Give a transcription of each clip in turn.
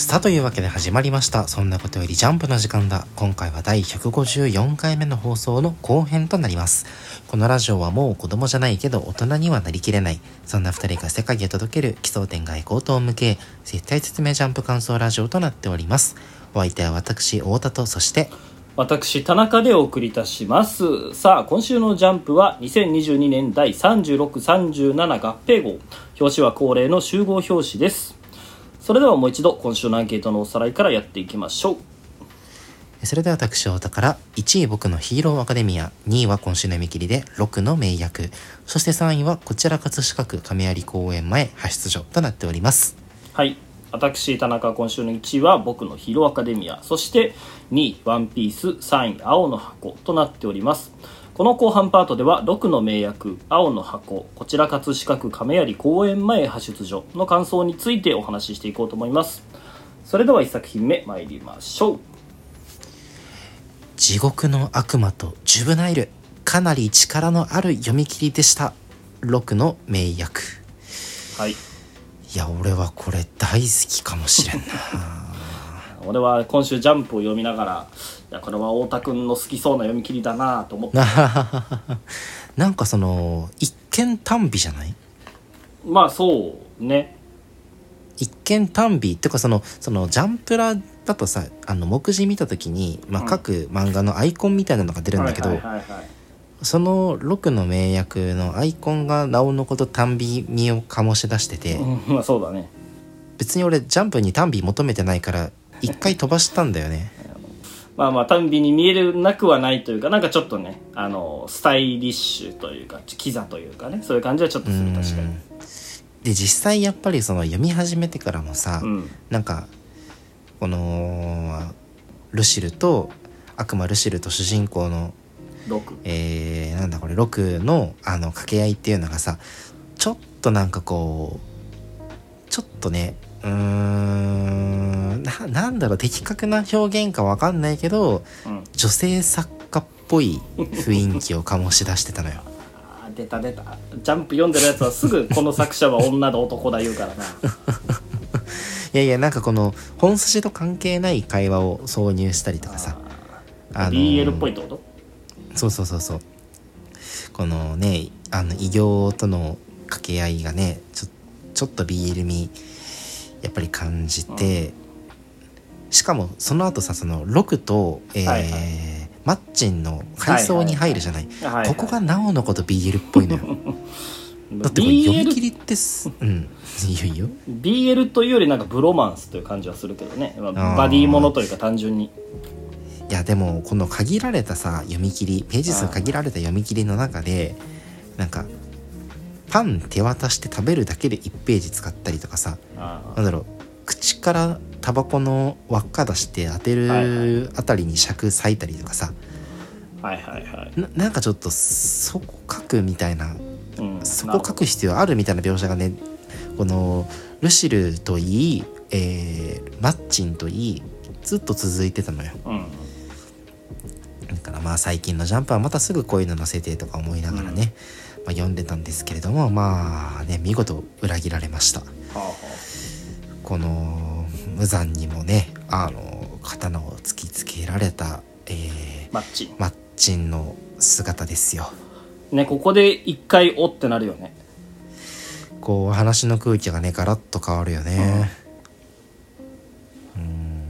さあというわけで始まりました。そんなことよりジャンプの時間だ。今回は第154回目の放送の後編となります。このラジオはもう子供じゃないけど大人にはなりきれない。そんな2人が世界へ届ける奇想天外高等向け絶対説明ジャンプ感想ラジオとなっております。お相手は私太田とそして私田中でお送りいたします。さあ今週のジャンプは2022年第3637合併号。表紙は恒例の集合表紙です。それではもう一度今週のアンケートのおさらいからやっていきましょう。それでは私太田から1位僕のヒーローアカデミア2位は今週の読み切りで6の名役そして3位はこちら葛飾区亀有公園前派出所となっております。はい。私田中今週の1位は僕のヒーローアカデミア。そして2位ワンピース3位青の箱となっておりますこの後半パートでは6の名役青の箱こちら葛飾区亀有公園前派出所の感想についてお話ししていこうと思います。それでは1作品目参りましょう。地獄の悪魔とジュブナイルかなり力のある読み切りでした。6の名役はい。いや俺はこれ大好きかもしれんな。俺は今週ジャンプを読みながらいやこれは太田君の好きそうな読み切りだなと思って。なんかその一見単美じゃない？まあそうね。一見単美っていうかそのそのジャンプラだとさあの目次見た時に、まあ、うん。各漫画のアイコンみたいなのが出るんだけど、その6の名役のアイコンがなおのこと単美味を醸し出してて、うんまあそうだね。別に俺ジャンプに単美求めてないから一回飛ばしたんだよねまあまあ単美に見えるなくはないというかなんかちょっとねあのスタイリッシュというかキザというかねそういう感じはちょっとする確かに。で実際やっぱりその読み始めてからもさ、うん。なんかこのルシルと悪魔ルシルと主人公の6えー、なんだこれ6のあの掛け合いっていうのがさちょっとなんかこうちょっとねうーんななんだろう的確な表現かわかんないけどうん。女性作家っぽい雰囲気を醸し出してたのよ。出た出た。ジャンプ読んでるやつはすぐこの作者は女だ男だ言うからな。いやいやなんかこの本筋と関係ない会話を挿入したりとかさ。あのー BL っぽいってこと？そうそうそうそう。このねあの異形との掛け合いがねちょちょっと BL 味やっぱり感じて、しかもその後さその6と、えーはいはマッチンの階層に入るじゃない,、ここがなおのこと BL っぽいのよ。だってこれ読み切りってすうん。いいよいいよ。BL というよりなんかブロマンスという感じはするけどね、まあバディものというか単純に。いやでもこの限られたさ読み切りページ数限られた読み切りの中でなんかパン手渡して食べるだけで1ページ使ったりとかさあなんだろう口からタバコの輪っか出して当てはいるあたりに尺割いたりとかさーはいはいはい、ななんかちょっとそこ書くみたいなうん、そこ書く必要あるみたいな描写がねこのルシルといい、えーマッチンといいずっと続いてたのよ。うん。だからまあ最近のジャンプはまたすぐこういうの載せてとか思いながらね、まあ、読んでたんですけれどもまあね見事裏切られました。はあはこの無残にもねあの刀を突きつけられた、えーあマッチマッチンの姿ですよ。ねここで一回おってなるよね。こう話の空気がねガラッと変わるよね。うん。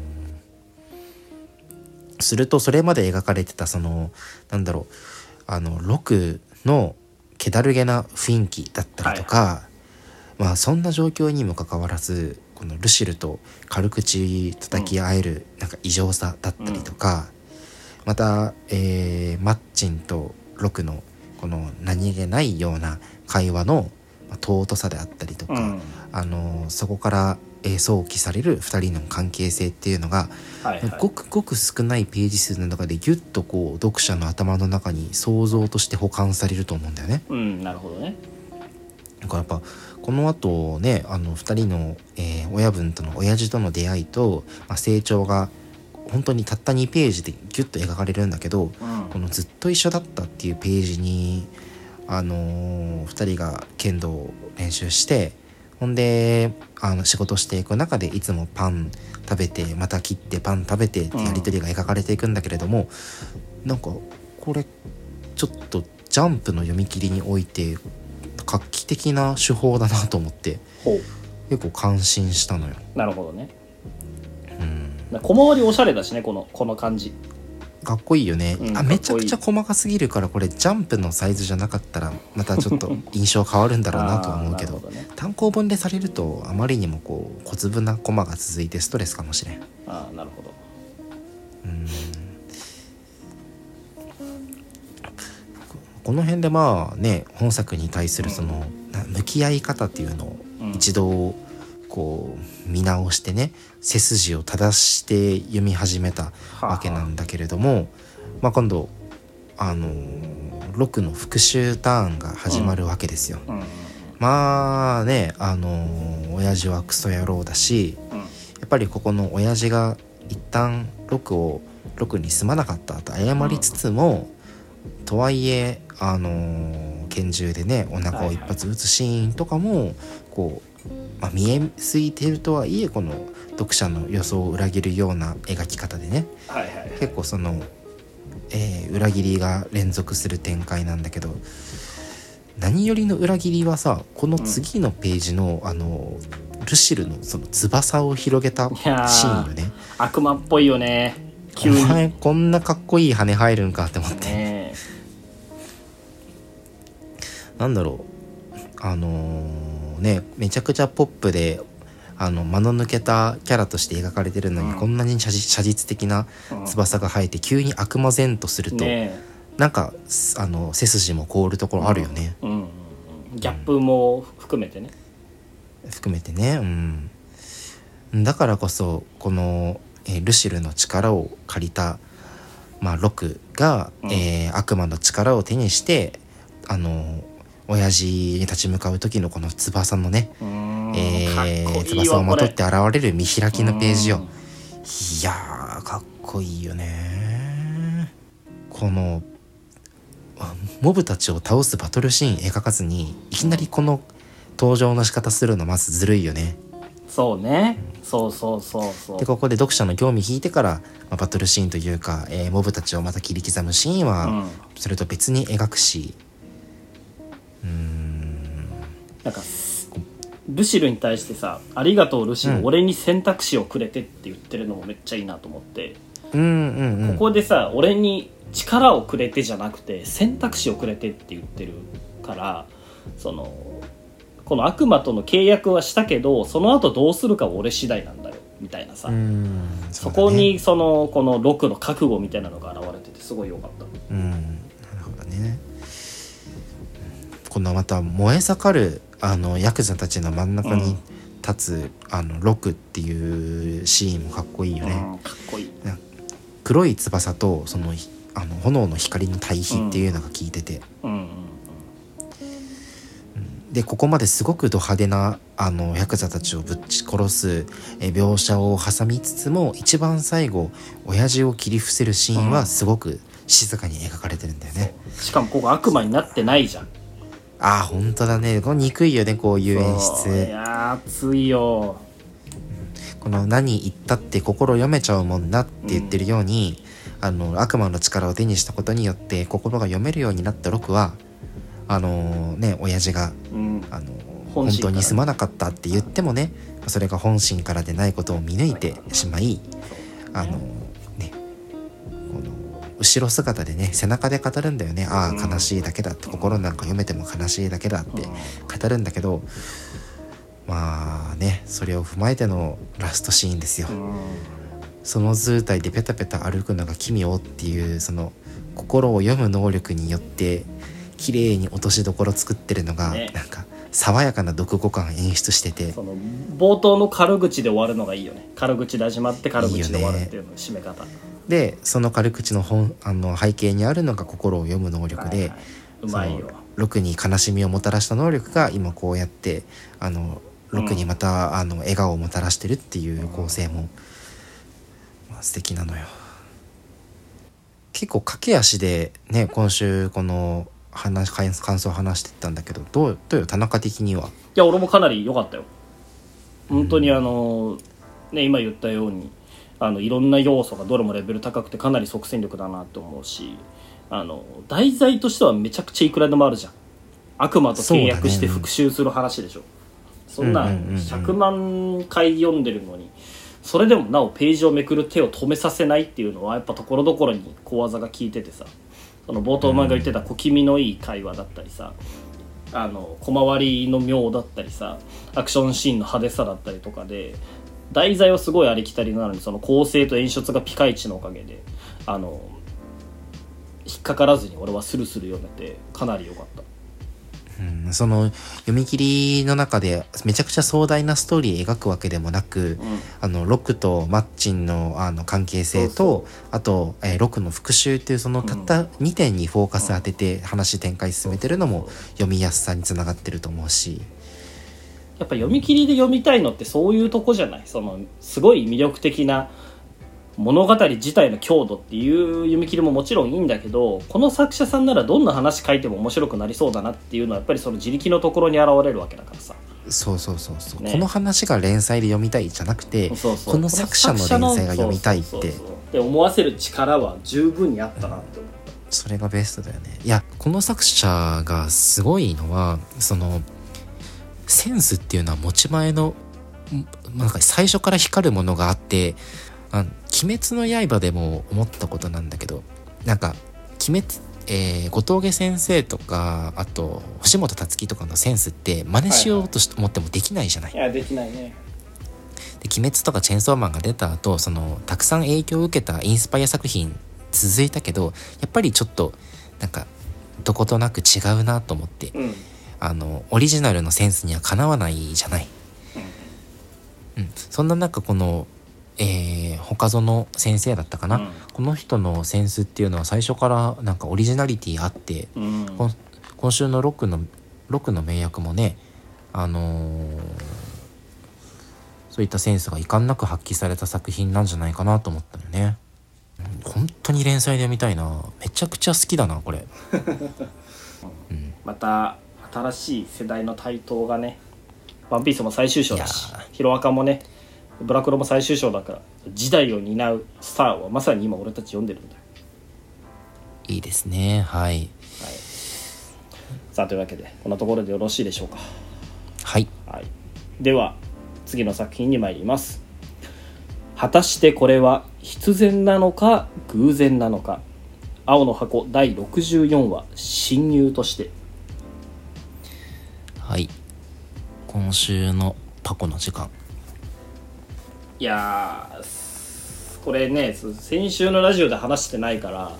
するとそれまで描かれてたそのなんだろうあの6の気だるげな雰囲気だったりとか、まあそんな状況にもかかわらずこのルシルと軽口叩き合えるなんか異常さだったりとか、また、えーマッチンと6のこの何気ないような会話のまあ尊さであったりとか、うん。あのそこから、えー想起される2人の関係性っていうのが、はいはい。ごくごく少ないページ数の中でギュッとこう読者の頭の中に想像として保管されると思うんだよね。うんなるほどね。だからやっぱこの後ねあの2人の、えー親分との親父との出会いと、まあ、成長が本当にたった2ページでギュッと描かれるんだけど、うん。このずっと一緒だったっていうページにあのー、2人が剣道を練習してほんであの仕事していく中でいつもパン食べてまた切ってパン食べてってやり取りが描かれていくんだけれども、なんかこれちょっとジャンプの読み切りにおいて画期的な手法だなと思ってほ結構感心したのよ。うなるほどね。うん。小回りおしゃれだしねこのこの感じかっこいいよね、うんあめちゃくちゃ細かすぎるからこれジャンプのサイズじゃなかったらまたちょっと 印象変わるんだろうなとは思うけどね。単行本でされるとあまりにもこう小粒なコマが続いてストレスかもしれん。ああなるほど。うん。この辺でまあね本作に対するその、な向き合い方っていうのをうん。一度こう見直してね背筋を正して読み始めたわけなんだけれども、まあ、今度あの6の復讐ターンが始まるわけですよ。うん。うん。まあねあの親父はクソ野郎だしうん。やっぱりここの親父が一旦6を6に住まなかったと謝りつつも、とはいえあの拳銃でねお腹を一発撃つシーンとかもこう、まあ、見えすぎてるとはいえこの読者の予想を裏切るような描き方でね。はいはい。結構その、えー裏切りが連続する展開なんだけど何よりの裏切りはさこの次のページの、あのルシルのその翼を広げたシやーーンよね。悪魔っぽいよね。急おに前こんなかっこいい羽入るんかって思って、ねなんだろう。あのーねめちゃくちゃポップであの間の抜けたキャラとして描かれてるのに、うん。こんなに写実写実的なうん。翼が生えて急に悪魔然とすると、ねなんかすあの背筋も凍るところあるよね、うん。うん。うん。ギャップも含めてね。含めてね。うん。だからこそこの、えールシルの力を借りた、まあ、ロクが、うん。えー悪魔の力を手にしてあの親父に立ち向かう時のこの翼のね、えー翼をまとって現れる見開きのページうんよいやーかっこいいよね。このあモブたちを倒すバトルシーン描かずにいきなりこの登場の仕方するのまずずるいよね。そうね。そうそうそうそう。でここで読者の興味引いてから、まあ、バトルシーンというか、えーモブたちをまた切り刻むシーンは、うん。それと別に描くしなんかルシルに対してさ「ありがとうルシル、うん。俺に選択肢をくれて」って言ってるのもめっちゃいいなと思って、うんうんうん。ここでさ俺に力をくれてじゃなくて選択肢をくれてって言ってるからそのこの悪魔との契約はしたけどその後どうするかは俺次第なんだよみたいなさ、うーん。そね。こにそのこのロクの覚悟みたいなのが現れててすごい良かった。うん。なるほどねこのまた燃え盛るあのヤクザたちの真ん中に立つ、あのロクっていうシーンもかっこいいよね、うんかっこいい。黒い翼とそのひあの炎の光の対比っていうのが効いてて、うん。うんでここまですごくド派手なあのヤクザたちをぶち殺すえ描写を挟みつつも一番最後親父を切り伏せるシーンうん。はすごく静かに描かれてるんだよね。しかもここ悪魔になってないじゃんああ本当だね。これ憎いよねこういう演そうい出やー熱いよ。この何言ったって心読めちゃうもんなって言ってるように、あの悪魔の力を手にしたことによって心が読めるようになったロクはあのね親父がうん。あの本当にすまなかったって言ってもねそれが本心からでないことを見抜いてしまいあの後ろ姿でね背中で語るんだよね。あうん。あ悲しいだけだって。心なんか読めても悲しいだけだってうん。語るんだけどまあねそれを踏まえてのラストシーンですよ。うん。その図体でペタペタ歩くのが奇妙っていうその心を読む能力によって綺麗に落としどころ作ってるのが、ね。なんか爽やかな読後感演出してて。その冒頭の軽口で終わるのがいいよね。軽口で始まって軽口で終わるっていうの締め方でその軽口の本あの背景にあるのが心を読む能力で、はに悲しみをもたらした能力が今こうやってあのロにまた、あの笑顔をもたらしてるっていう構成も、まあ、素敵なのよ。結構駆け足でね今週この話感感想を話してったんだけどどうどうよ田中的には？いや俺もかなり良かったよ。本当にあの、ね今言ったようにあのいろんな要素がどれもレベル高くてかなり即戦力だなと思うしあの題材としてはめちゃくちゃいくらでもあるじゃん。悪魔と契約して復讐する話でしょ。そ,、んなうんうんうんうん。100万回読んでるのにそれでもなおページをめくる手を止めさせないっていうのはやっぱところどころに小技が効いててさ。その冒頭お前が言ってた小気味のいい会話だったりさあの小回りの妙だったりさアクションシーンの派手さだったりとかで題材はすごいありきたりなのにその構成と演出がピカイチのおかげであの引っかからずに俺はスルスル読めてかなり良かった。うんその読み切りの中でめちゃくちゃ壮大なストーリー描くわけでもなく、あのロックとマッチンのあの関係性とあと、えーロックの復讐っていうそのたった2点にフォーカス当てて話展開進めてるのも読みやすさにつながってると思うしやっぱ読み切りで読みたいのってそういうとこじゃない？そのすごい魅力的な物語自体の強度っていう読み切りももちろんいいんだけどこの作者さんならどんな話書いても面白くなりそうだなっていうのはやっぱりその自力のところに現れるわけだからさ。そうそうそうそう、ね。この話が連載で読みたいじゃなくてこの作者の連載が読みたいって。そうそうそう。って思わせる力は十分にあったなって思ったそれがベストだよね。いやこの作者がすごいのはそのセンスっていうのは持ち前のんなんか最初から光るものがあって「あの鬼滅の刃」でも思ったことなんだけどなんか鬼滅えー、後藤家先生とかあと星本達樹とかのセンスって真似しようとし思ってもできないじゃない。いやできないね。で鬼滅とかチェンソーマンが出た後そのたくさん影響を受けたインスパイア作品続いたけどやっぱりちょっとなんかどことなく違うなと思って。うんあのオリジナルのセンスにはかなわないじゃない、うん、そんな中この、えー、他園先生だったかな、うん。この人のセンスっていうのは最初からなんかオリジナリティあってうん。今週のロックのロックの名役もねあのーそういったセンスが遺憾なく発揮された作品なんじゃないかなと思ったよね。うん本当に連載で見たいな。めちゃくちゃ好きだなこれ。うん、また新しい世代の台頭がね「ワンピースも最終章だしヒロアカもねブラクロも最終章だから時代を担うスターはまさに今俺たち読んでるんだよ、いいですね。はい。はい、さあというわけでこんなところでよろしいでしょうか。はい。はい、では次の作品に参ります。果たしてこれは必然なのか偶然なのか。青の箱第64話「親友としてはい。今週のパコの時間」いやーこれね先週のラジオで話してないから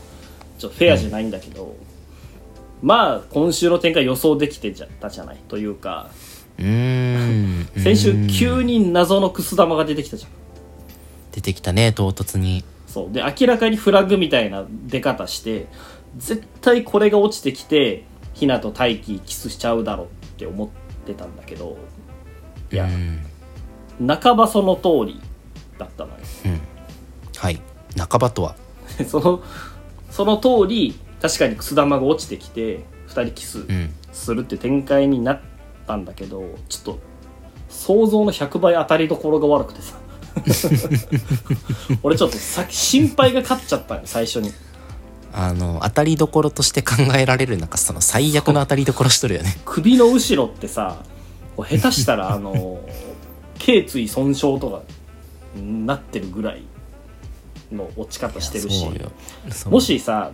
ちょっとフェアじゃないんだけど、まあ今週の展開予想できてたじゃない？というかうーん。先週急に謎のくす玉が出てきたじゃん。出てきたね唐突に。そう。で明らかにフラグみたいな出方して絶対これが落ちてきてひなと大輝キスしちゃうだろうって思ってたんだけどいやうん半ばその通りだったのよ。うん。はい。半ばとは。そのその通り確かにくす玉が落ちてきて2人キスうん。するって展開になったんだけどちょっと想像の100倍当たりどころが悪くてさ。俺ちょっとさ心配が勝っちゃったよ最初にあの当たりどころとして考えられるなんかその最悪の当たりどころしとるよね。首の後ろってさ下手したらあの 頸椎損傷とかなってるぐらいの落ち方してるしもしさ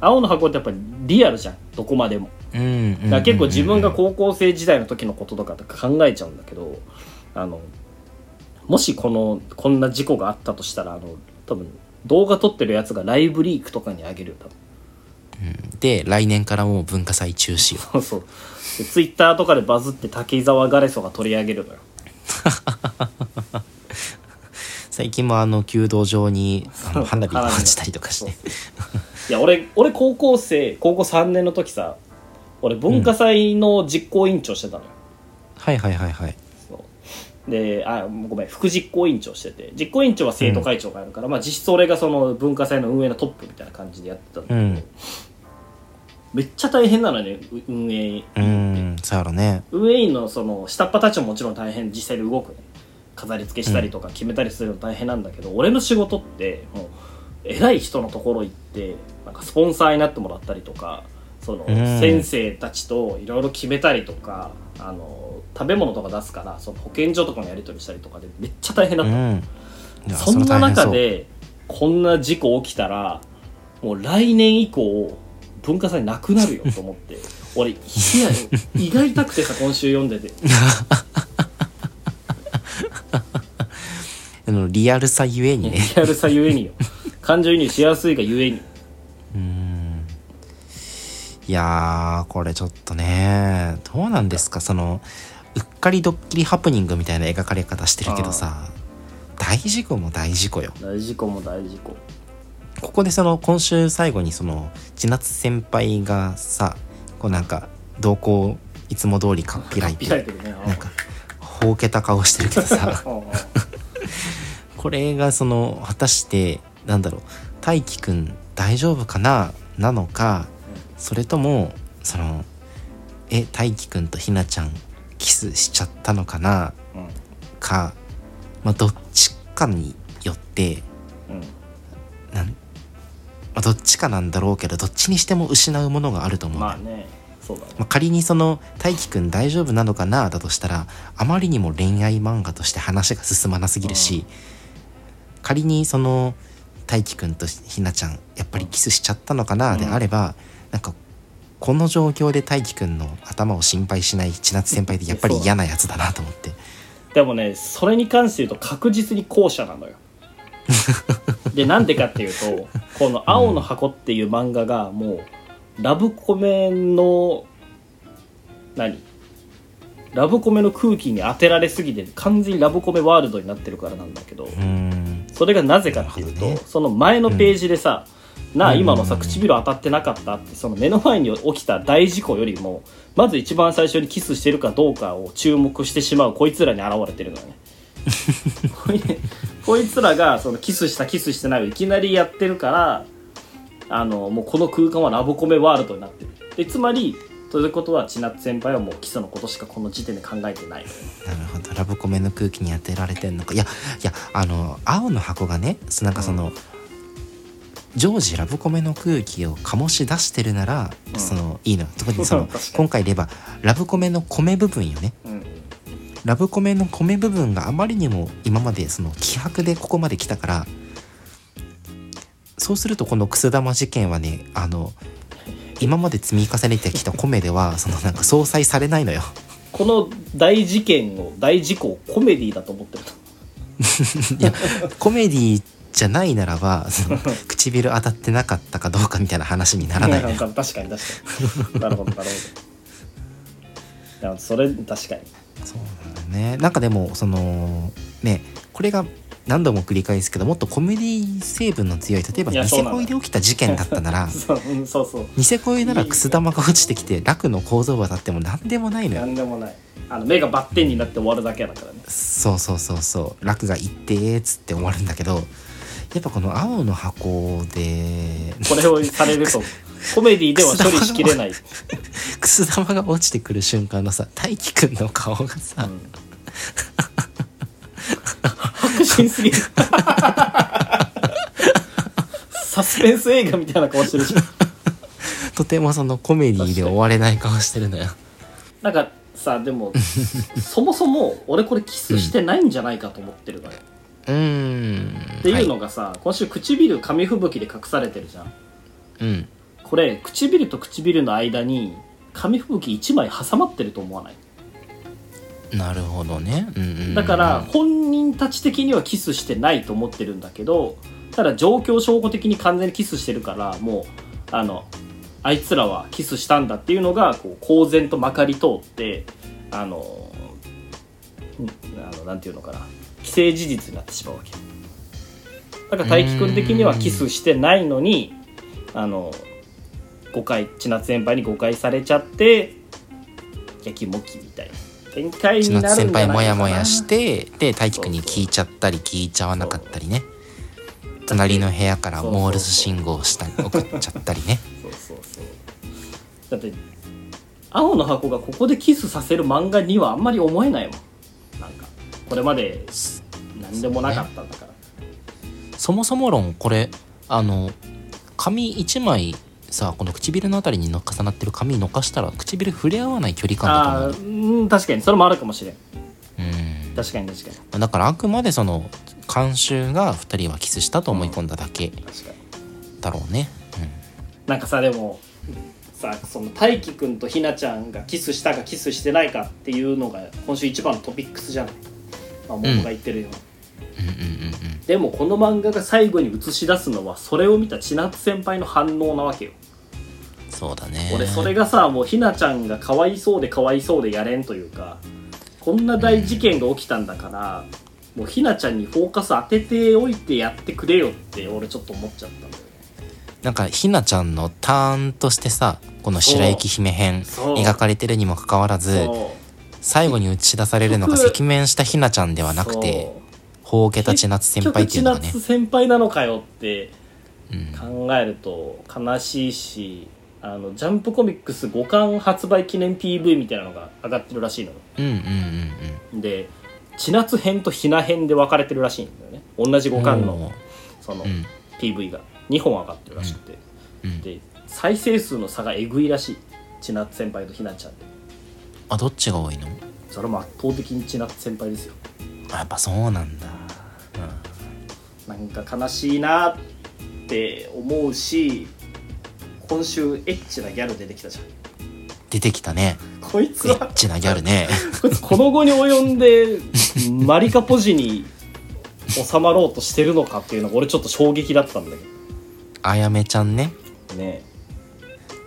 青の箱ってやっぱりリアルじゃん。どこまでも。うんうんうんうん。だから結構自分が高校生時代の時のこととかって考えちゃうんだけどあのもしこのこんな事故があったとしたらあの多分動画撮ってるやつがライブリークとかにあげるよ多分。で来年からもう文化祭中止よ。そうそう。でツイッターとかでバズって滝沢ガレソが取り上げるのよ。最近もあの弓道場に花火が落ちたりとかして。いや俺俺高校生高校3年の時さ俺文化祭の実行委員長してたのよ、はいはいはいはいであごめん副実行委員長してて実行委員長は生徒会長がやるから、まあ実質俺がその文化祭の運営のトップみたいな感じでやってたんだけど、うん。めっちゃ大変なのねう運営。うーんそうやろね。運営員のその下っ端たちももちろん大変実際に動くね。飾り付けしたりとか決めたりするの大変なんだけど、俺の仕事ってもう偉い人のところ行ってなんかスポンサーになってもらったりとかそのうん。先生たちといろいろ決めたりとかあの食べ物とか出すからその保健所とかのやり取りしたりとかでめっちゃ大変だった。の、うん。そんな中でこんな事故起きたらもう来年以降文化祭なくなるよと思って。俺いや胃が痛くてさ今週読んでて。あのリアルさゆえにね。リアルさゆえによ。感情移入しやすいがゆえに。うーん。いやーこれちょっとねどうなんですか？そのかりドッキリハプニングみたいな描かれ方してるけどさ大事故も大事故よ。大事故も大事故。ここでその今週最後にその千夏先輩がさこうなんか動向いつも通りかっぴらいてね。なんかほうけた顔してるけどさ。これがその果たしてなんだろう大輝くん大丈夫かな？なのかそれともそのえ大輝くんとひなちゃんキスしちゃったのかな？うん。か、まあ、どっちかによってうん。なん、まあ、どっちかなんだろうけどどっちにしても失うものがあると思うまあねそうだね。まあ、仮にその大輝くん大丈夫なのかなだとしたらあまりにも恋愛漫画として話が進まなすぎるし、仮にその大輝くんとひなちゃんやっぱりキスしちゃったのかなであれば、なんかこの状況で大輝くんの頭を心配しない千夏先輩ってやっぱり嫌なやつだなと思って。でもねそれに関して言うと確実に後者なのよ。でなんでかっていうとこの「青の箱」っていう漫画がもうラブコメの何？ラブコメの空気に当てられすぎて完全にラブコメワールドになってるからなんだけどそれがなぜかっていうと、その前のページでさ、なあうん今のさ唇当たってなかったってその目の前に起きた大事故よりもまず一番最初にキスしてるかどうかを注目してしまうこいつらに現れてるのよね。こいつらがそのキスしたキスしてないをいきなりやってるからあのもうこの空間はラブコメワールドになってる。でつまりということは千夏先輩はもうキスのことしかこの時点で考えてない。なるほど。ラブコメの空気に当てられてんのか。いやいやあの青の箱がねそなんかその、常時ラブコメの空気を醸し出してるなら、うん。そのいいの特にその 今回で言えばラブコメの米部分よね。うん。ラブコメの米部分があまりにも今までその気迫でここまで来たからそうするとこのくす玉事件はねあの今まで積み重ねてきた米では そのなんか相殺されないのよ。この大事件を大事故をコメディだと思ってると。いやコメディじゃないならば その唇当たってなかったかどうかみたいな話にならない 確かに確かに。なるほどなるほど。それ確かに。そうなんだよね。なんかでもそのねこれが何度も繰り返すけどもっとコメディ成分の強い例えばニセ恋で起きた事件だったなら そう,、うん、そうそう。ニセ恋ならくす玉が落ちてきて楽の構造はだっても何でもないのよ。なんでもない。あの目がバッテンになって終わるだけだからね。そうそうそうそう。楽が「いってー」っつって終わるんだけどやっぱこの青の箱でこれをされると コメディでは処理しきれない、くす 玉が落ちてくる瞬間のさ大輝くんの顔がさ、うん、白真すぎる。サスペンス映画みたいな顔してるし。とてもそのコメディで終われない顔してるのよ。なんかさでもそもそも俺これキスしてないんじゃないかと思ってるのよ、うっていうのがさ、今週唇紙吹雪で隠されてるじゃん。うん。これ唇と唇の間に紙吹雪1枚挟まってると思わない？なるほどね、うんうんうん、だから本人たち的にはキスしてないと思ってるんだけどただ状況証拠的に完全にキスしてるからもうあのあいつらはキスしたんだっていうのがこう公然とまかり通ってあのうんあのなんていうのかな既成事実になってしまうわけ。だから大輝くん的にはキスしてないのにあの誤解千夏先輩に誤解されちゃってやきもきみたいな。展開に千なるんじゃないかな。夏先輩もやもやしてで大輝くんに聞いちゃったり聞いちゃわなかったりね。隣の部屋からモールス信号をしたり送っちゃったりね。そうそうそう。だって青の箱がここでキスさせる漫画にはあんまり思えないもんこれまで何でもなかったんだから。そもそも論これあの紙1枚さこの唇のあたりにの重なってる紙のかしたら唇触れ合わない距離感だと思うん確かに。それもあるかもしれん。うん。確かに。確かに。だからあくまでその監修が2人はキスしたと思い込んだだけ確かに。だろうね、なんかさでもさその大輝くんとひなちゃんがキスしたかキスしてないかっていうのが今週一番のトピックスじゃない、まあ、僕が言ってるように、うん、うんうんうんうんでもこの漫画が最後に映し出すのはそれを見た千夏先輩の反応なわけよ。そうだね。俺それがさもうひなちゃんがかわいそうでかわいそうでやれんというかこんな大事件が起きたんだから、もうひなちゃんにフォーカス当てておいてやってくれよって俺ちょっと思っちゃったんだよね。なんかひなちゃんのターンとしてさこの白雪姫編描かれてるにもかかわらず最後に映し出されるのが赤面したひなちゃんではなくてほうけた千夏先輩っていうのがね。結局千夏先輩なのかよってうん。考えると悲しいしあのジャンプコミックス5巻発売記念 PV みたいなのが上がってるらしいの。ようんうんうん。で千夏編とひな編で分かれてるらしいんだよね。同じうん5巻のそのうん。PV が。2本上がってるらしくて、うん。で再生数の差がえぐいらしい。千夏先輩とひなちゃんであどっちが多いの？それも圧倒的に千夏先輩ですよ。あやっぱそうなんだ、なんか悲しいなって思うし今週エッチなギャル出てきたじゃん。出てきたね。こいつエッはチなギャルね。こいつこの後に及んで マリカポジに収まろうとしてるのかっていうのが俺ちょっと衝撃だったんだけあやめちゃんね。どね。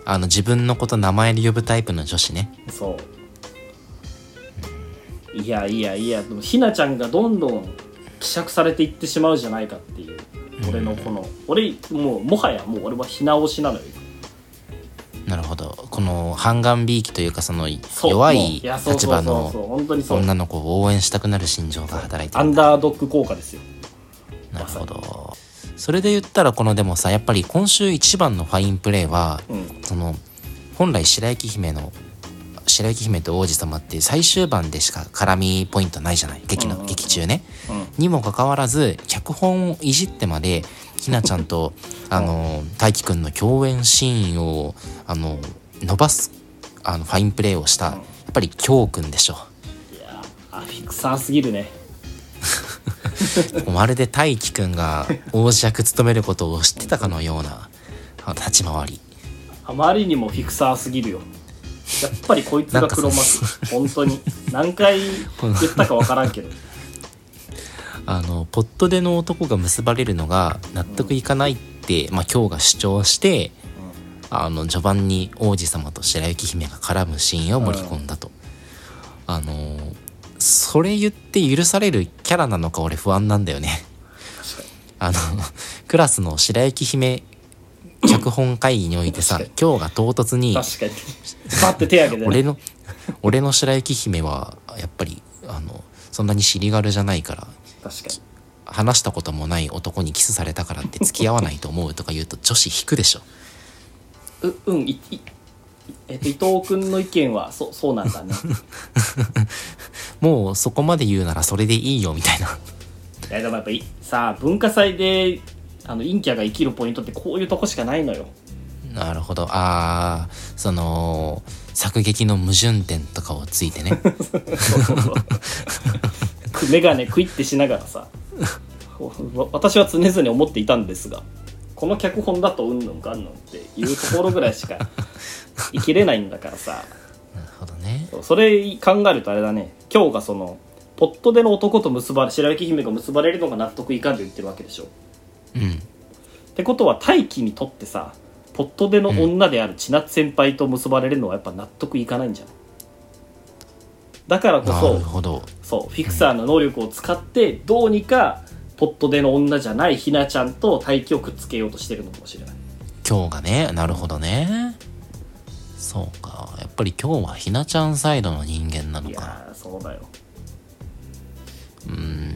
あの自分のこと名前で呼ぶタイプの女子ね。そういやいやいやでもひなちゃんがどんどん希釈されていってしまうじゃないかっていう俺のこの、俺もうもはやもう俺はひな推しなのよ。なるほど。この半眼びいきというかその弱い立場の女の子を応援したくなる心情が働いてアる。んだンダードッグ効果ですよ。なるほど。それで言ったらこのでもさやっぱり今週一番のファインプレーはうん。その本来白雪姫の白雪姫と王子様って最終盤でしか絡みポイントないじゃない。劇の、劇中ね。うん。にもかかわらず脚本をいじってまでひなちゃんとあの大輝くんの共演シーンをあの伸ばすあのファインプレーをしたやっぱり京くんでしょいやアフィクサーすぎるね。まるで大輝くんが王子役務めることを知ってたかのようなあ立ち回り。あまりにもフィクサーすぎるよやっぱりこいつが黒幕。本当に。何回言ったか分からんけど。あのポットでの男が結ばれるのが納得いかないって、まあ、今日が主張して、あの序盤に王子様と白雪姫が絡むシーンを盛り込んだと、あのそれ言って許されるキャラなのか俺不安なんだよね。あのクラスの白雪姫脚本会議においてさ確今日が唐突に確かに。バッて手挙げて、ね、俺の俺の白雪姫はやっぱりあのそんなに尻軽じゃないから確かに。話したこともない男にキスされたからって付き合わないと思うとか言うと女子引くでしょ。ううんいいえっと伊藤君の意見はそうそうなんだね。もうそこまで言うならそれでいいよみたいな。いやでもやっぱいさあ文化祭であの陰キャが生きるポイントってこういうとこしかないのよ。なるほど。ああその作劇の矛盾点とかをついてね。眼鏡クイッてしながらさわ私は常々思っていたんですがこの脚本だとうんぬんかんぬんっていうところぐらいしか 生きれないんだからさ。なるほどね。それ考えるとあれだね。今日がそのポットでの男と結ばれ白雪姫が結ばれるのが納得いかんと言ってるわけでしょうん。ってことは大輝にとってさポットでの女である千夏先輩と結ばれるのはやっぱ納得いかないんじゃない？だからこなそるほど。そうフィクサーの能力を使ってどうにかポットでの女じゃないひなちゃんと大輝をくっつけようとしてるのかもしれない。今日がねなるほどね。そうか。やっぱり今日はひなちゃんサイドの人間なのいかやーそうだよ。うん。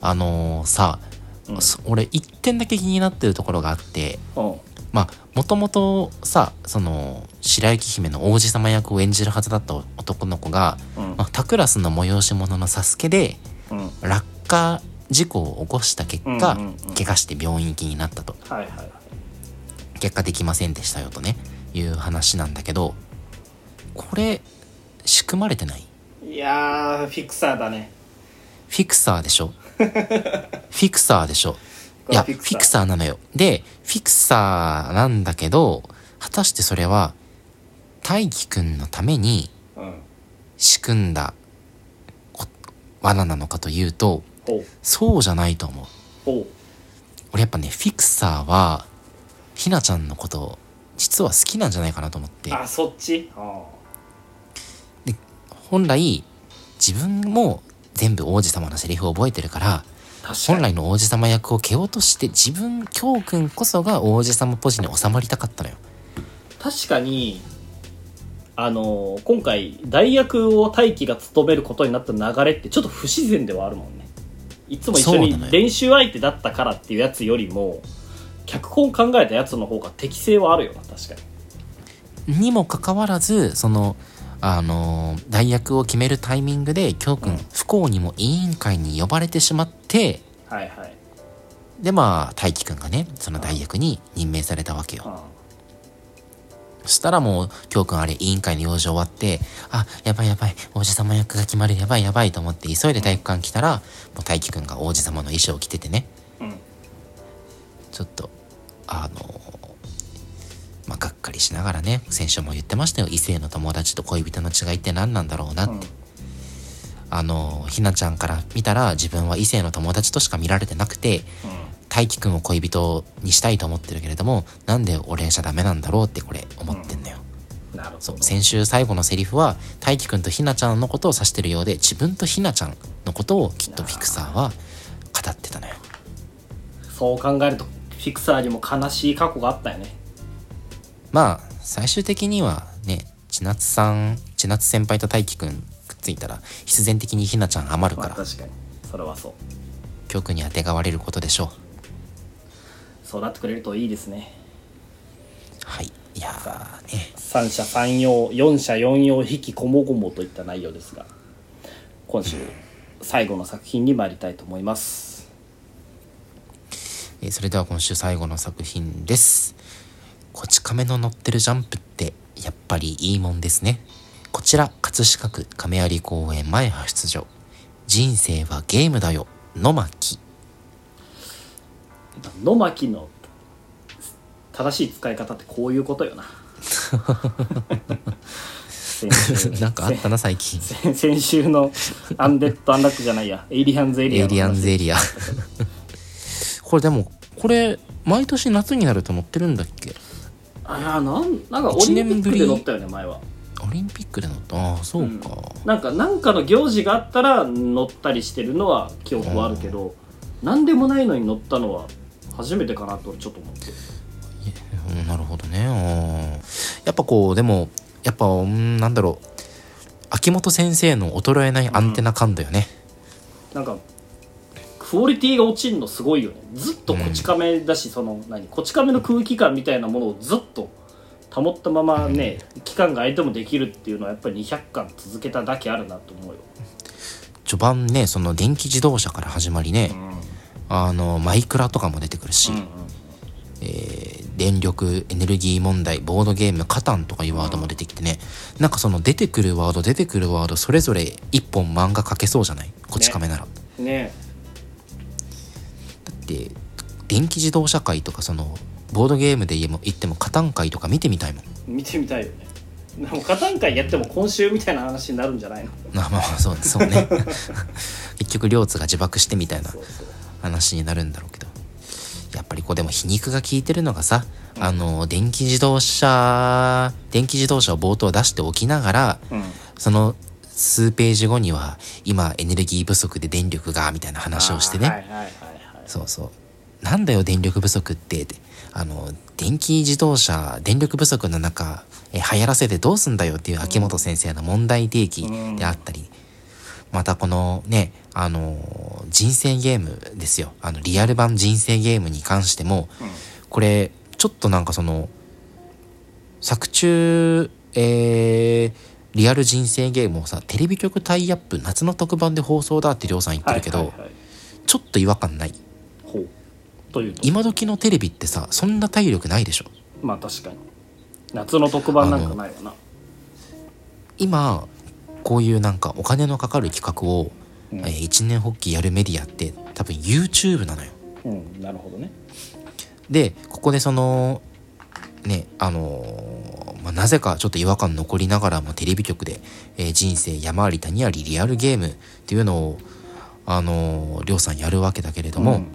あのーさ、うん。そ俺一点だけ気になってるところがあってうん。まあもともとさその白雪姫の王子様役を演じるはずだった男の子が、うん。まあ、他クラスの催し物のサスケでうん。落下事故を起こした結果、うんうんうん。怪我して病院行きになったと。はいはいはい。結果できませんでしたよとねいう話なんだけどこれ仕組まれてない？いやーフィクサーだね。フィクサーでしょ？フィクサーでしょ。いや、フィクサー。なのよ。で、フィクサーなんだけど、果たしてそれは、大輝くんのためにうん。仕組んだこ罠なのかというと、そうじゃないと思う。俺やっぱね、フィクサーは、ひなちゃんのこと、実は好きなんじゃないかなと思って。あそっち？あ本来、自分も全部王子様のセリフを覚えてるから、本来の王子様役を蹴落として自分京くんこそが王子様ポジに収まりたかったのよ。確かにあの今回代役を大輝が務めることになった流れってちょっと不自然ではあるもんね。いつも一緒に練習相手だったからっていうやつよりも脚本考えたやつの方が適性はあるよな確かに。にもかかわらずそのあの代役を決めるタイミングで京くん、うん。不幸にも委員会に呼ばれてしまってはいはい。でまあ大輝くんがねその代役に任命されたわけよ、うん。そしたらもう京くんあれ委員会の用事終わってあやばいやばい王子様役が決まるやばいやばいと思って急いで体育館来たらもう大輝くんが王子様の衣装を着ててね。うん。ちょっとあのまあがっかりしながらね先週も言ってましたよ。異性の友達と恋人の違いって何なんだろうなって、うん。あのひなちゃんから見たら自分は異性の友達としか見られてなくて大輝くんを恋人にしたいと思ってるけれどもなんで俺じゃダメなんだろうってこれ思ってんのよ、うん。なるほど。そう先週最後のセリフは大輝くんとひなちゃんのことを指してるようで自分とひなちゃんのことをきっとフィクサーは語ってたのよ。そう考えるとフィクサーにも悲しい過去があったよねまあ最終的にはね千夏さん千夏先輩と大輝くんくっついたら必然的にひなちゃん余るからまあ確かにそれはそう。曲にあてがわれることでしょう。そうなってくれるといいですね。はいいやーね。三者三様四者四様引きこもごもといった内容ですが今週最後の作品に参りたいと思います。えーそれでは今週最後の作品ですこち亀の乗ってるジャンプってやっぱりいいもんですね。こちら葛飾区亀有公園前派出所。人生はゲームだよ。野巻。野巻の正しい使い方ってこういうことよな。なんかあったな最近。先先週のアンデッド・アンラックじゃないや。エイリアンズ・エリアのエイリアンズエリア。これでもこれ毎年夏になると乗ってるんだっけ？あーなんなんかオリンピックで乗ったよね前は。オリンピックで乗った？ああそうか、なんかなんかの行事があったら乗ったりしてるのは記憶はあるけど何でもないのに乗ったのは初めてかなとちょっと思って。うんなるほどね。うんやっぱこうでもやっぱうんなんだろう。秋元先生の衰えないアンテナ感だよね、なんかクオリティが落ちるのすごいよね。ずっとこち亀だし、その何？こち亀の空気感みたいなものをずっと保ったままね、期間が空いてもできるっていうのはやっぱり200巻続けただけあるなと思うよ、序盤ねその電気自動車から始まりね、あのマイクラとかも出てくるし、うんうん。えー電力エネルギー問題ボードゲームカタンとかいうワードも出てきてね、なんかその出てくるワード出てくるワードそれぞれ一本漫画描けそうじゃない？こち亀なら、ね。だって電気自動車界とかそのボードゲームで言えも言ってもカタン界とか見てみたいもん。見てみたいよね。でも加担会やっても今週みたいな話になるんじゃないの？まあまあそうそうね。結局両津が自爆してみたいな話になるんだろうけど。やっぱりこうでも皮肉が効いてるのがさあの電気自動車電気自動車を冒頭出しておきながらうんその数ページ後には今エネルギー不足で電力がみたいな話をしてね、はいはいはいそうそう。なんだよ電力不足って。ってあの電気自動車電力不足の中え流行らせてどうすんだよっていう秋元先生の問題提起であったり、またこのねあの人生ゲームですよ。あのリアル版人生ゲームに関してもうん。これちちょっとなんかその作中えーリアル人生ゲームをさテレビ局タイアップ夏の特番で放送だってりょうさん言ってるけど、はいはいはい。ちょっと違和感ないというと。今時のテレビってさそんな体力ないでしょ？まあ確かに。夏の特番なんかないわな。今こういうなんかお金のかかる企画を、うん。えー一年発起やるメディアって多分 YouTube なのよ。うんなるほどね。でここでそのねあのーまあ、なぜかちょっと違和感残りながらもテレビ局で、えー人生山あり谷ありリアルゲームっていうのをあのーりょうさんやるわけだけれども、うん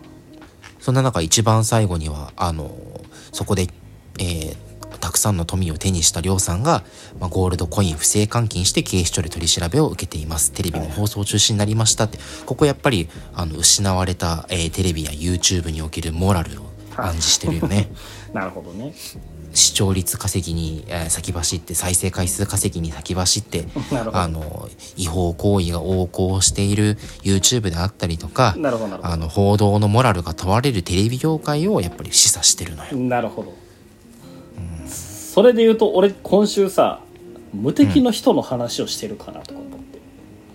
そんな中一番最後にはあのそこで、えーたくさんの富を手にしたりょうさんが、まあ、ゴールドコイン不正換金して警視庁で取り調べを受けています。テレビも放送中止になりましたって。ここやっぱりあの失われた、えーテレビや YouTube におけるモラルを暗示してるよね。なるほどね。視聴率稼ぎに、えー先走って再生回数稼ぎに先走って あの違法行為が横行している YouTube であったりとかあの報道のモラルが問われるテレビ業界をやっぱり示唆してるのよ。ど。なるほど、それで言うと俺今週さ無敵の人の話をしてるかなとか思って、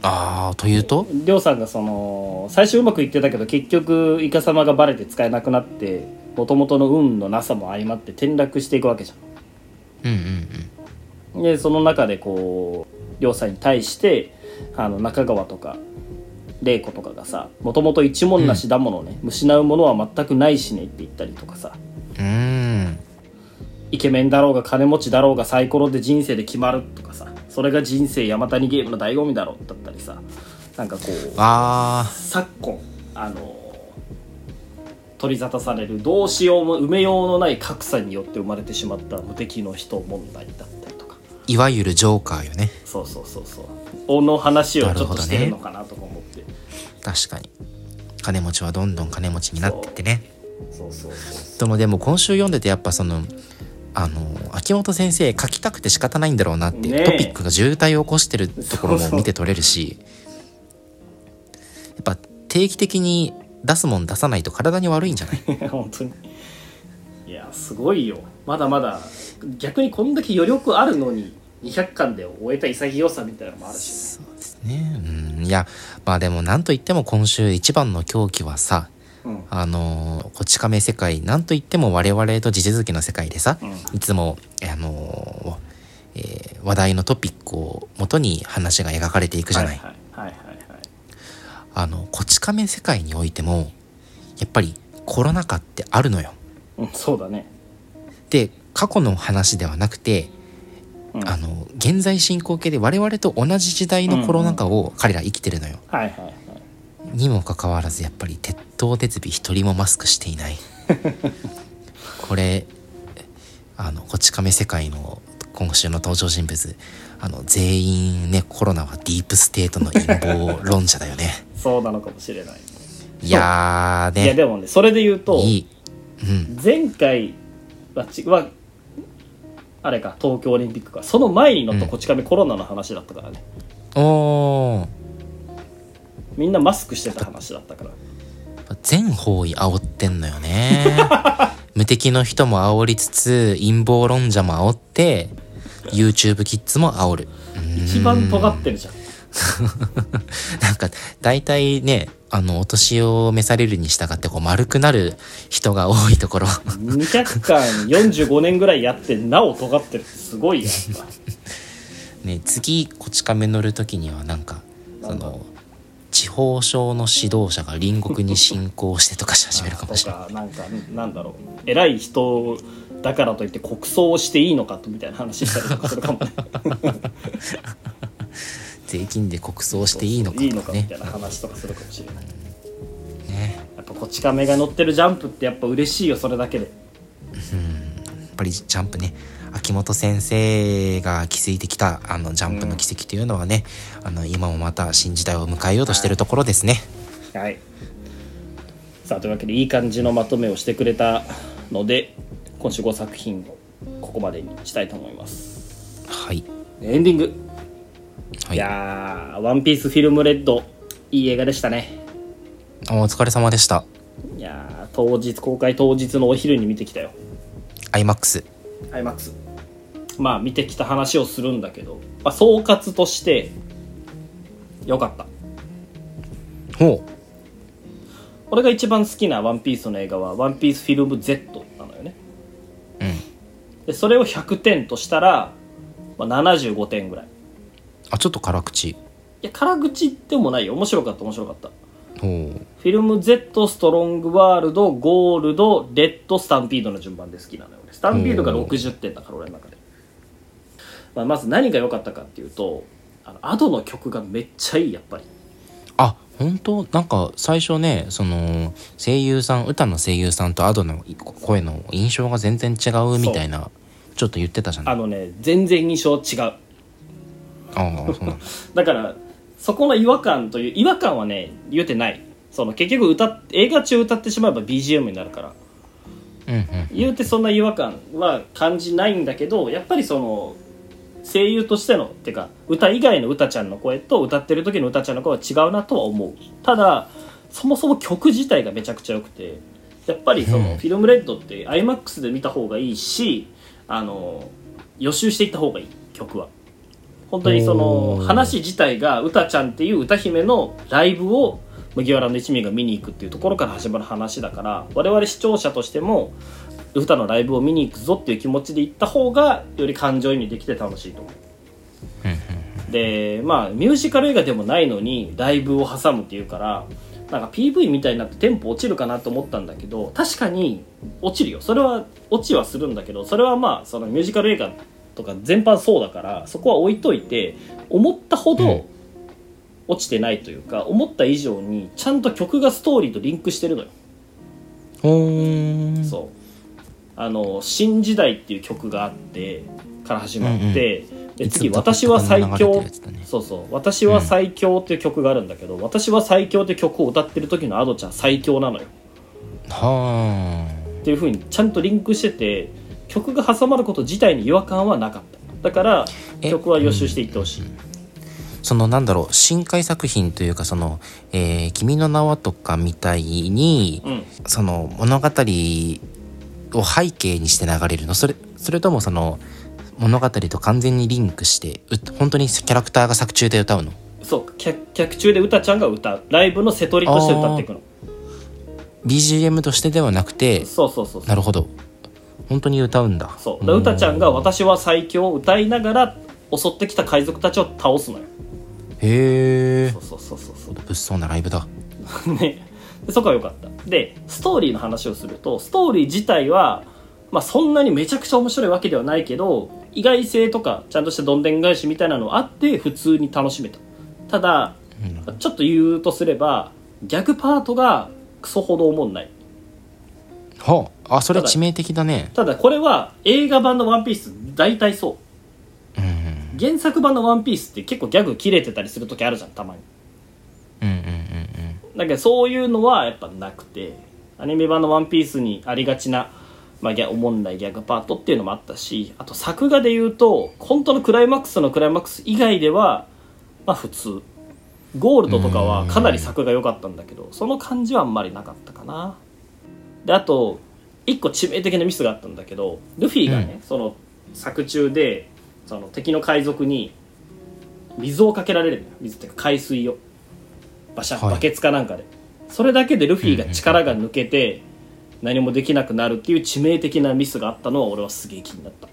ああというと？りょうさんがその最初うまくいってたけど結局イカ様がバレて使えなくなってもともとの運のなさも相まって転落していくわけじゃん。うんうんうん。でその中でこうりょうさんに対してあの中川とか玲子とかがさもともと一文なしだものね、失うものは全くないしねって言ったりとかさ。うーん。イケメンだろうが金持ちだろうがサイコロで人生で決まるとかさそれが人生山谷ゲームの醍醐味だろうだったりさなんかこうあ昨今あの取り沙汰されるどうしようも埋めようのない格差によって生まれてしまった無敵の人問題だったりとか。ーいわゆるジョーカーよね。そうそうそうそう。おの話をちょっとしてるのかなとか思って、確かに。金持ちはどんどん金持ちになってってね。そうそうそうでもでも今週読んでてやっぱそのあの秋元先生書きたくて仕方ないんだろうなっていう、トピックが渋滞を起こしてるところそうそう。も見て取れるし。やっぱ定期的に出すもん出さないと体に悪いんじゃない？本当に。いやすごいよ。まだまだ逆にこんだけ余力あるのに200巻で終えた潔さみたいなのもあるしね。そうですね。うん。いやまあでもなんといっても今週一番の狂気はさうん。あのこち亀世界なんといっても我々と地続きの世界でさ、うん。いつもあの、えー話題のトピックを元に話が描かれていくじゃない。はいはいあのこち亀世界においてもやっぱりコロナ禍ってあるのよ。うん、そうだね、で過去の話ではなくて、うん、あの現在進行形で我々と同じ時代のコロナ禍を彼ら生きてるのよ、はいはいはい。にもかかわらずやっぱり鉄頭鉄尾一人もマスクしていない。これあのこち亀世界の今週の登場人物あの全員ねコロナはディープステートの陰謀論者だよねそうなのかもしれないいやーね。いやでもねそれで言うといい。うん。前回はちはあれか東京オリンピックか。その前に乗ったこち亀コロナの話だったからね、おー。みんなマスクしてた話だったから。全方位煽ってんのよね。無敵の人も煽りつつ陰謀論者も煽って YouTube キッズも煽る。一番尖ってるじゃん なんか大体ねあのお年を召されるに従ってこう丸くなる人が多いところ。200巻45年ぐらいやってなお尖ってるってすごいやんか。ね次こち亀乗る時にはなんかその地方省の指導者が隣国に侵攻してとかし始めるかもしれない。なんかなんだろう。偉い人だからといって国葬をしていいのかとみたいな話したりとかするかもね 税金で国葬していいのかいいとかね。のかみたいな話とかするかもしれない。ね。やっぱこち亀が乗ってるジャンプってやっぱ嬉しいよそれだけで。やっぱりジャンプね。秋元先生が築いてきたあのジャンプの奇跡というのはね、あの今もまた新時代を迎えようとしてるところですね。はい。さあというわけでいい感じのまとめをしてくれたので今週5作品ここまでにしたいと思います。はい、エンディング、、はい。い、やー「ワンピースフィルムレッドいい映画でしたね。お疲れ様でした。いやー当日公開当日のお昼に見てきたよ。IMAX IMAX まあ見てきた話をするんだけど、まあ、総括としてよかった。ほ俺が一番好きな「ワンピースの映画は「ワンピースフィルム Z なのよね。ううん。でそれを100点としたら、まあ、75点ぐらいいあちょっと辛口。や辛口でもないよ。面白かった面白かった。ほう。フィルム Z ストロングワールドゴールドレッドスタンピードの順番で好きなのよ。俺スタンピードが60点だから俺の中で、まあ、まず何が良かったかっていうとあのアドの曲がめっちゃいいやっぱり。あ本当？なんか最初ねその声優さん歌の声優さんとアドの声の印象が全然違うみたいなちょっと言ってたじゃないあのね全然印象違うだ。だからそこの違和感という違和感はね言うてない。その結局歌っ映画中歌ってしまえば BGM になるから。うんうん言うてそんな違和感は感じないんだけどやっぱりその声優としてのってか歌以外の歌ちゃんの声と歌ってる時の歌ちゃんの声は違うなとは思う。ただそもそも曲自体がめちゃくちゃ良くてやっぱりその、うん。フィルムレッドって iMAX で見た方がいいしあの予習していった方がいい曲は本当にその話自体が歌ちゃんっていう歌姫のライブを麦わらの一味が見に行くっていうところから始まる話だから我々視聴者としても歌のライブを見に行くぞっていう気持ちで行った方がより感情移入できて楽しいと思う。でまあミュージカル映画でもないのにライブを挟むっていうからなんか PV みたいになってテンポ落ちるかなと思ったんだけど確かに落ちるよ。それは落ちはするんだけどそれはまあそのミュージカル映画とか全般そうだからそこは置いといて思ったほうん。ど落ちてないというか、思った以上にちゃんと曲がストーリーとリンクしてるのよ。ほー。んそう。あの「新時代」っていう曲があってから始まって、で次「いつも私は最強ね」そうそう「私は最強」っていう曲があるんだけど「私は最強」って曲を歌ってる時のアドちゃん最強なのよ。はっていう風にちゃんとリンクしてて曲が挟まること自体に違和感はなかった。だからえ曲は予習していってほしい、あそのなんだろう深海作品というかその「えー君の名は」とかみたいに、うん。その物語を背景にして流れるの。それそれともその物語と完全にリンクしてう本当にキャラクターが作中で歌うの？そう。客客中で歌ちゃんが歌う。ライブの瀬取りとして歌っていくの。BGM としてではなくてそうそうそう。なるほど本当に歌うんだ。そう。だ歌ちゃんが「私は最強」を歌いながら襲ってきた海賊たちを倒すのよ。へえそうそうそうそうそう。物騒なライブだ。ね、でそこは良かった。でストーリーの話をするとストーリー自体は、まあ、そんなにめちゃくちゃ面白いわけではないけど意外性とかちゃんとしたどんでん返しみたいなのあって普通に楽しめた。ただちょっと言うとすればギャグパートがクソほど思んないはあ。あそれ致命的だね。ただこれは映画版の「ワンピース大体そう。うん原作版の「ワンピースって結構ギャグ切れてたりする時あるじゃんたまに。うんうんうんうん。だけどそういうのはやっぱなくてアニメ版の「ワンピースにありがちな、まあ、ギャおもんないギャグパートっていうのもあったしあと作画で言うと本当のクライマックスのクライマックス以外ではまあ普通。ゴールドとかはかなり作画良かったんだけどその感じはあんまりなかったかなであと一個致命的なミスがあったんだけどルフィがね、その作中でその敵の海賊に水をかけられるのよ。水っていうか海水を。バシャはい。バケツかなんかで、それだけでルフィが力が抜けて何もできなくなるっていう致命的なミスがあったのは俺はすげえ気になった。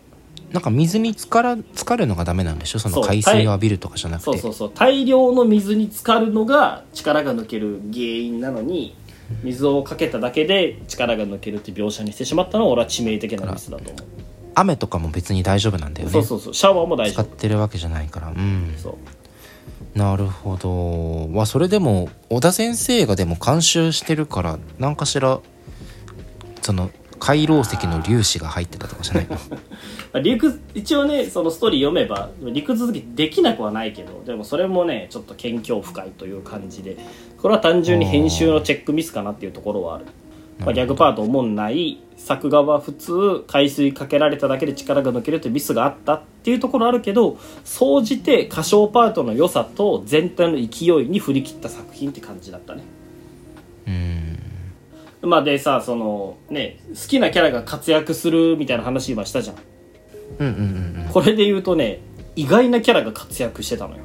なんか水につから浸かるのがダメなんでしょ？その海水を浴びるとかじゃなくて。そうそうそう。大量の水に浸かるのが力が抜ける原因なのに水をかけただけで力が抜けるって描写にしてしまったのは俺は致命的なミスだと思う、雨とかも別に大丈夫なんだよね。そうそうそう。シャワーも大使丈夫。ってるわけじゃないから。うん。そう。なるほど。わそれでも小田先生がでも監修してるから何かしらその海楼石の粒子が入ってたとかじゃないの？ま あ陸一応ねそのストーリー読めば陸続きできなくはないけどでもそれもねちょっと謙虚深いという感じでこれは単純に編集のチェックミスかなっていうところはある、まあ、ギャグパート思んない作画は普通海水かけられただけで力が抜けるというミスがあったっていうところあるけど総じて歌唱パートの良さと全体の勢いに振り切った作品って感じだったね。うん。まあでさそのね好きなキャラが活躍するみたいな話今したじゃん。うんうんうんうん。これで言うとね意外なキャラが活躍してたのよ。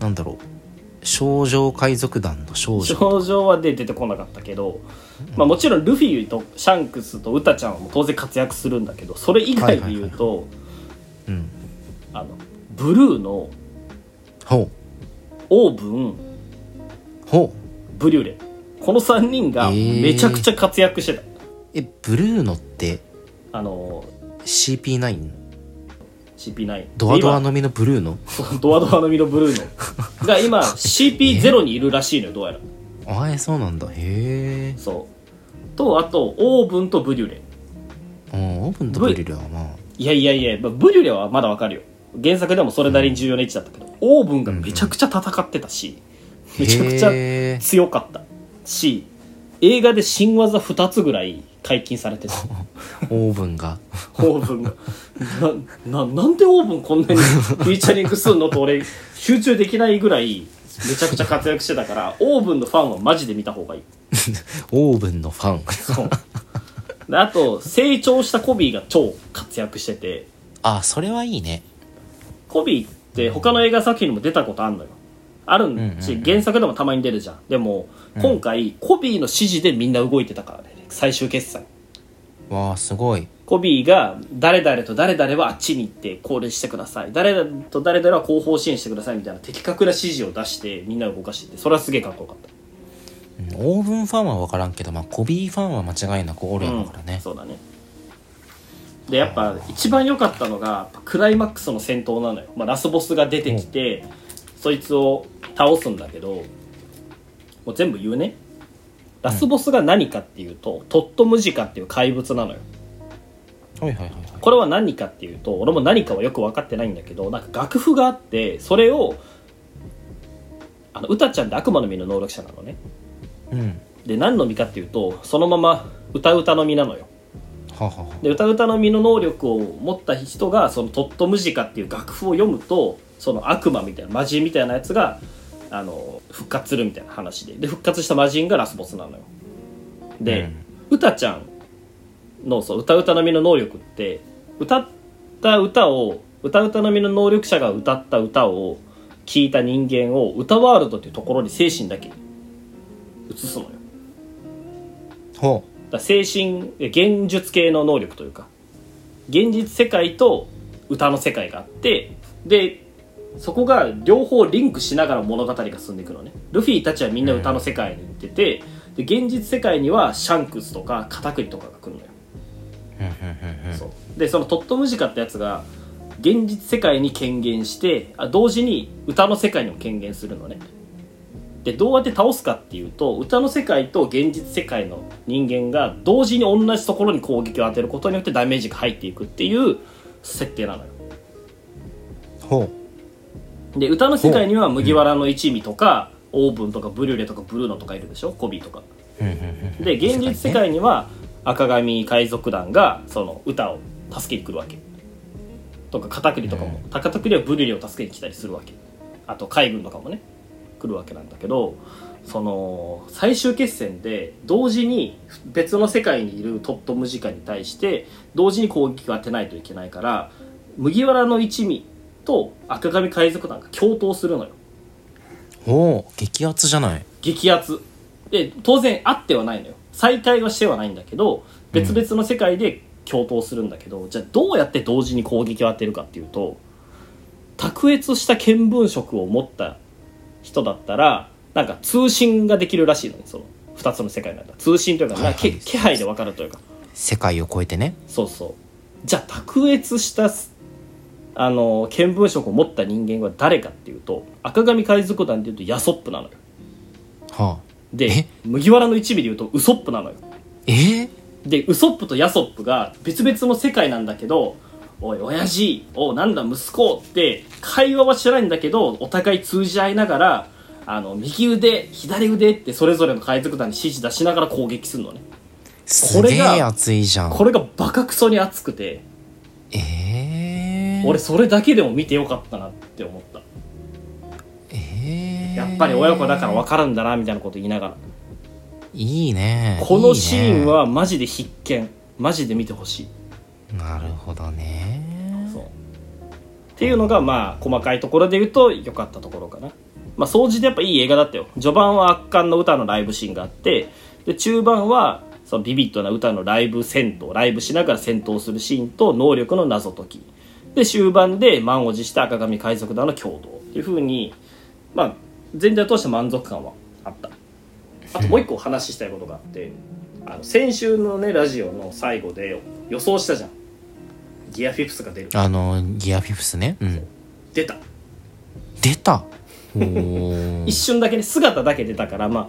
なんだろう少女海賊団の少女。症状はで出てこなかったけど、まあ、もちろんルフィとシャンクスとウタちゃんは当然活躍するんだけどそれ以外で言うと、うん。あのブルーのほう。オーブンほう。ブリュレ。この3人がめちゃくちゃ活躍してた、えブルーノってあの CP9 CP9 ドアドアののみのブルーノドアドアのみのブルーの。が今 CP0 にいるらしいのよどうやら。あえそうなんだ。へえそう。とあとオーブンとブリュレ。オーブンとブリルはまあ。いやいやいや、まあブリュレはまだわかるよ。原作でもそれなりに重要な位置だったけど、オーブンがめちゃくちゃ戦ってたし、めちゃくちゃ強かったし映画で新技2つぐらい解禁されてた オーブンが。オーブンが。なななんでオーブンこんなにフィーチャリングすんのと俺集中できないぐらいめちゃくちゃ活躍してたからオーブンのファンはマジで見た方がいい。オーブンのファン。そう。であと成長したコビーが超活躍してて。あそれはいいね。コビーって他の映画作品にも出たことあるのよ。あるんし、うんうんうん原作でもたまに出るじゃん。でも、今回コビーの指示でみんな動いてたからね最終決戦わあすごい。コビーが誰々と誰々はあっちに行って考慮してください。誰々と誰々は後方支援してくださいみたいな的確な指示を出してみんなを動かしててそれはすげえかっこよかった。うんオーブンファンは分からんけど、まあ、コビーファンは間違いなくおるやからね、そうだね。でやっぱ一番良かったのがクライマックスの戦闘なのよ、まあ、ラスボスが出てきて、そいつを倒すんだけどもう全部言うねラスボスが何かっていうと、トットムジカっていう怪物なのよ。はいはいはいはい。これは何かっていうと俺も何かはよく分かってないんだけどなんか楽譜があってそれをあの歌ちゃんって悪魔の実の能力者なのね。うん。で何の実かっていうとそのまま歌歌の実なのよ。はあはで歌歌の実の能力を持った人がそのトットムジカっていう楽譜を読むとその悪魔みたいな魔人みたいなやつがあの復活するみたいな話で。で復活した魔人がラスボスなのよ。で、歌ちゃんのそう歌歌の実の能力って歌った歌を歌歌の実の能力者が歌った歌を聞いた人間を歌ワールドっていうところに精神だけ移すのよ。ほだから精神え現実系の能力というか現実世界と歌の世界があってでそこが両方リンクしながら物語が進んでいくのね。ルフィたちはみんな歌の世界に行ってて、で現実世界にはシャンクスとかカタクリとかが来るのよ、そう。でそのトットムジカってやつが現実世界に権限してあ同時に歌の世界にも権限するのね。でどうやって倒すかっていうと歌の世界と現実世界の人間が同時に同じところに攻撃を当てることによってダメージが入っていくっていう設定なのよ。ほで歌の世界には麦わらの一味とか、オーブンとかブリュレとかブルーノとかいるでしょ？コビーとか。ううんうんうん。で現実世界には赤髪海賊団がその歌を助けに来るわけ。とか片栗とかも。片栗はブリュレを助けに来たりするわけ。あと海軍とかもね来るわけなんだけどその最終決戦で同時に別の世界にいるトットムジカに対して同時に攻撃を当てないといけないから麦わらの一味と赤髪海賊団が共闘するのよ。ほう激アツじゃない？激アツ。で当然あってはないのよ。再会はしてはないんだけど別々の世界で共闘するんだけど、じゃあどうやって同時に攻撃を当てるかっていうと卓越した見聞色を持った人だったらなんか通信ができるらしいのねその2つの世界なんだ通信というか、はい気配で分かるというか。世界を超えてね。そうそう。じゃあ卓越したあの見聞色を持った人間は誰かっていうと赤髪海賊団でいうとヤソップなのよ。はあ。でえ？麦わらの一味でいうとウソップなのよ。え？ー、でウソップとヤソップが別々の世界なんだけど「おい親父おなんだ息子」って会話はしてないんだけどお互い通じ合いながらあの右腕左腕ってそれぞれの海賊団に指示出しながら攻撃するのね。すげれがえ熱いじゃん。これがバカクソに熱くて。えー、俺それだけでも見てよかったなって思った。えー、やっぱり親子だから分かるんだなみたいなこと言いながら。いいね。このシーンはマジで必見。マジで見てほしい。ねなるほどね。そう。っていうのがまあ細かいところで言うと良かったところかな。まあ総じてやっぱいい映画だったよ。序盤は圧巻の歌のライブシーンがあってで中盤はそのビビッドな歌のライブ戦闘ライブしながら戦闘するシーンと能力の謎解きで終盤で満を持した赤髪海賊団の共同っていうふうにまあ全体を通して満足感はあった。あともう一個お話ししたいことがあってあの先週のねラジオの最後で予想したじゃん。ギアフィフスが出る。あのギアフィフスね。うん。出た。出た？一瞬だけね姿だけ出たからまあ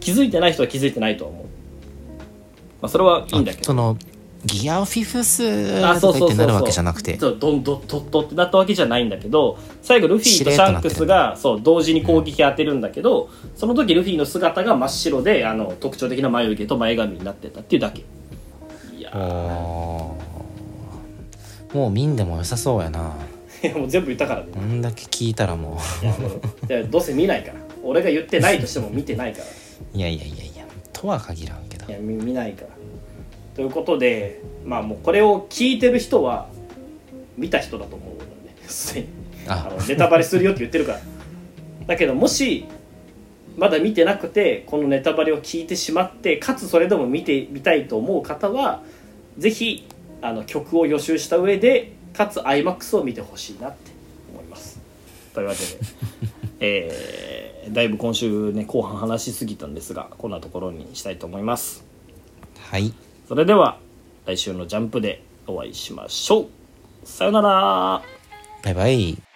気づいてない人は気づいてないとは思う、まあ、それはいいんだけど。そのギアフィフスあとか言ってなるわけじゃなくて。そうどんどんとってなったわけじゃないんだけど最後ルフィとシャンクスがそう同時に攻撃当てるんだけど、その時ルフィの姿が真っ白であの特徴的な眉毛と前髪になってたっていうだけ。いやもう見んでも良さそうやな。ー もう全部言ったからね。こんだけ聞いたらもう。いやどうせ見ないから。俺が言ってないとしても見てないから。う いやいやいやいやとは限らんけど。いや見見ないからということでまあもうこれを聞いてる人は見た人だと思うのねすでに。あ。あのネタバレするよって言ってるから。だけどもしまだ見てなくてこのネタバレを聞いてしまってかつそれでも見てみたいと思う方はぜひあの曲を予習した上でかつ iMAX を見てほしいなって思います。というわけで えーだいぶ今週ね後半話しすぎたんですがこんなところにしたいと思います。はいそれでは来週のジャンプでお会いしましょう。さよなら。バイバイ。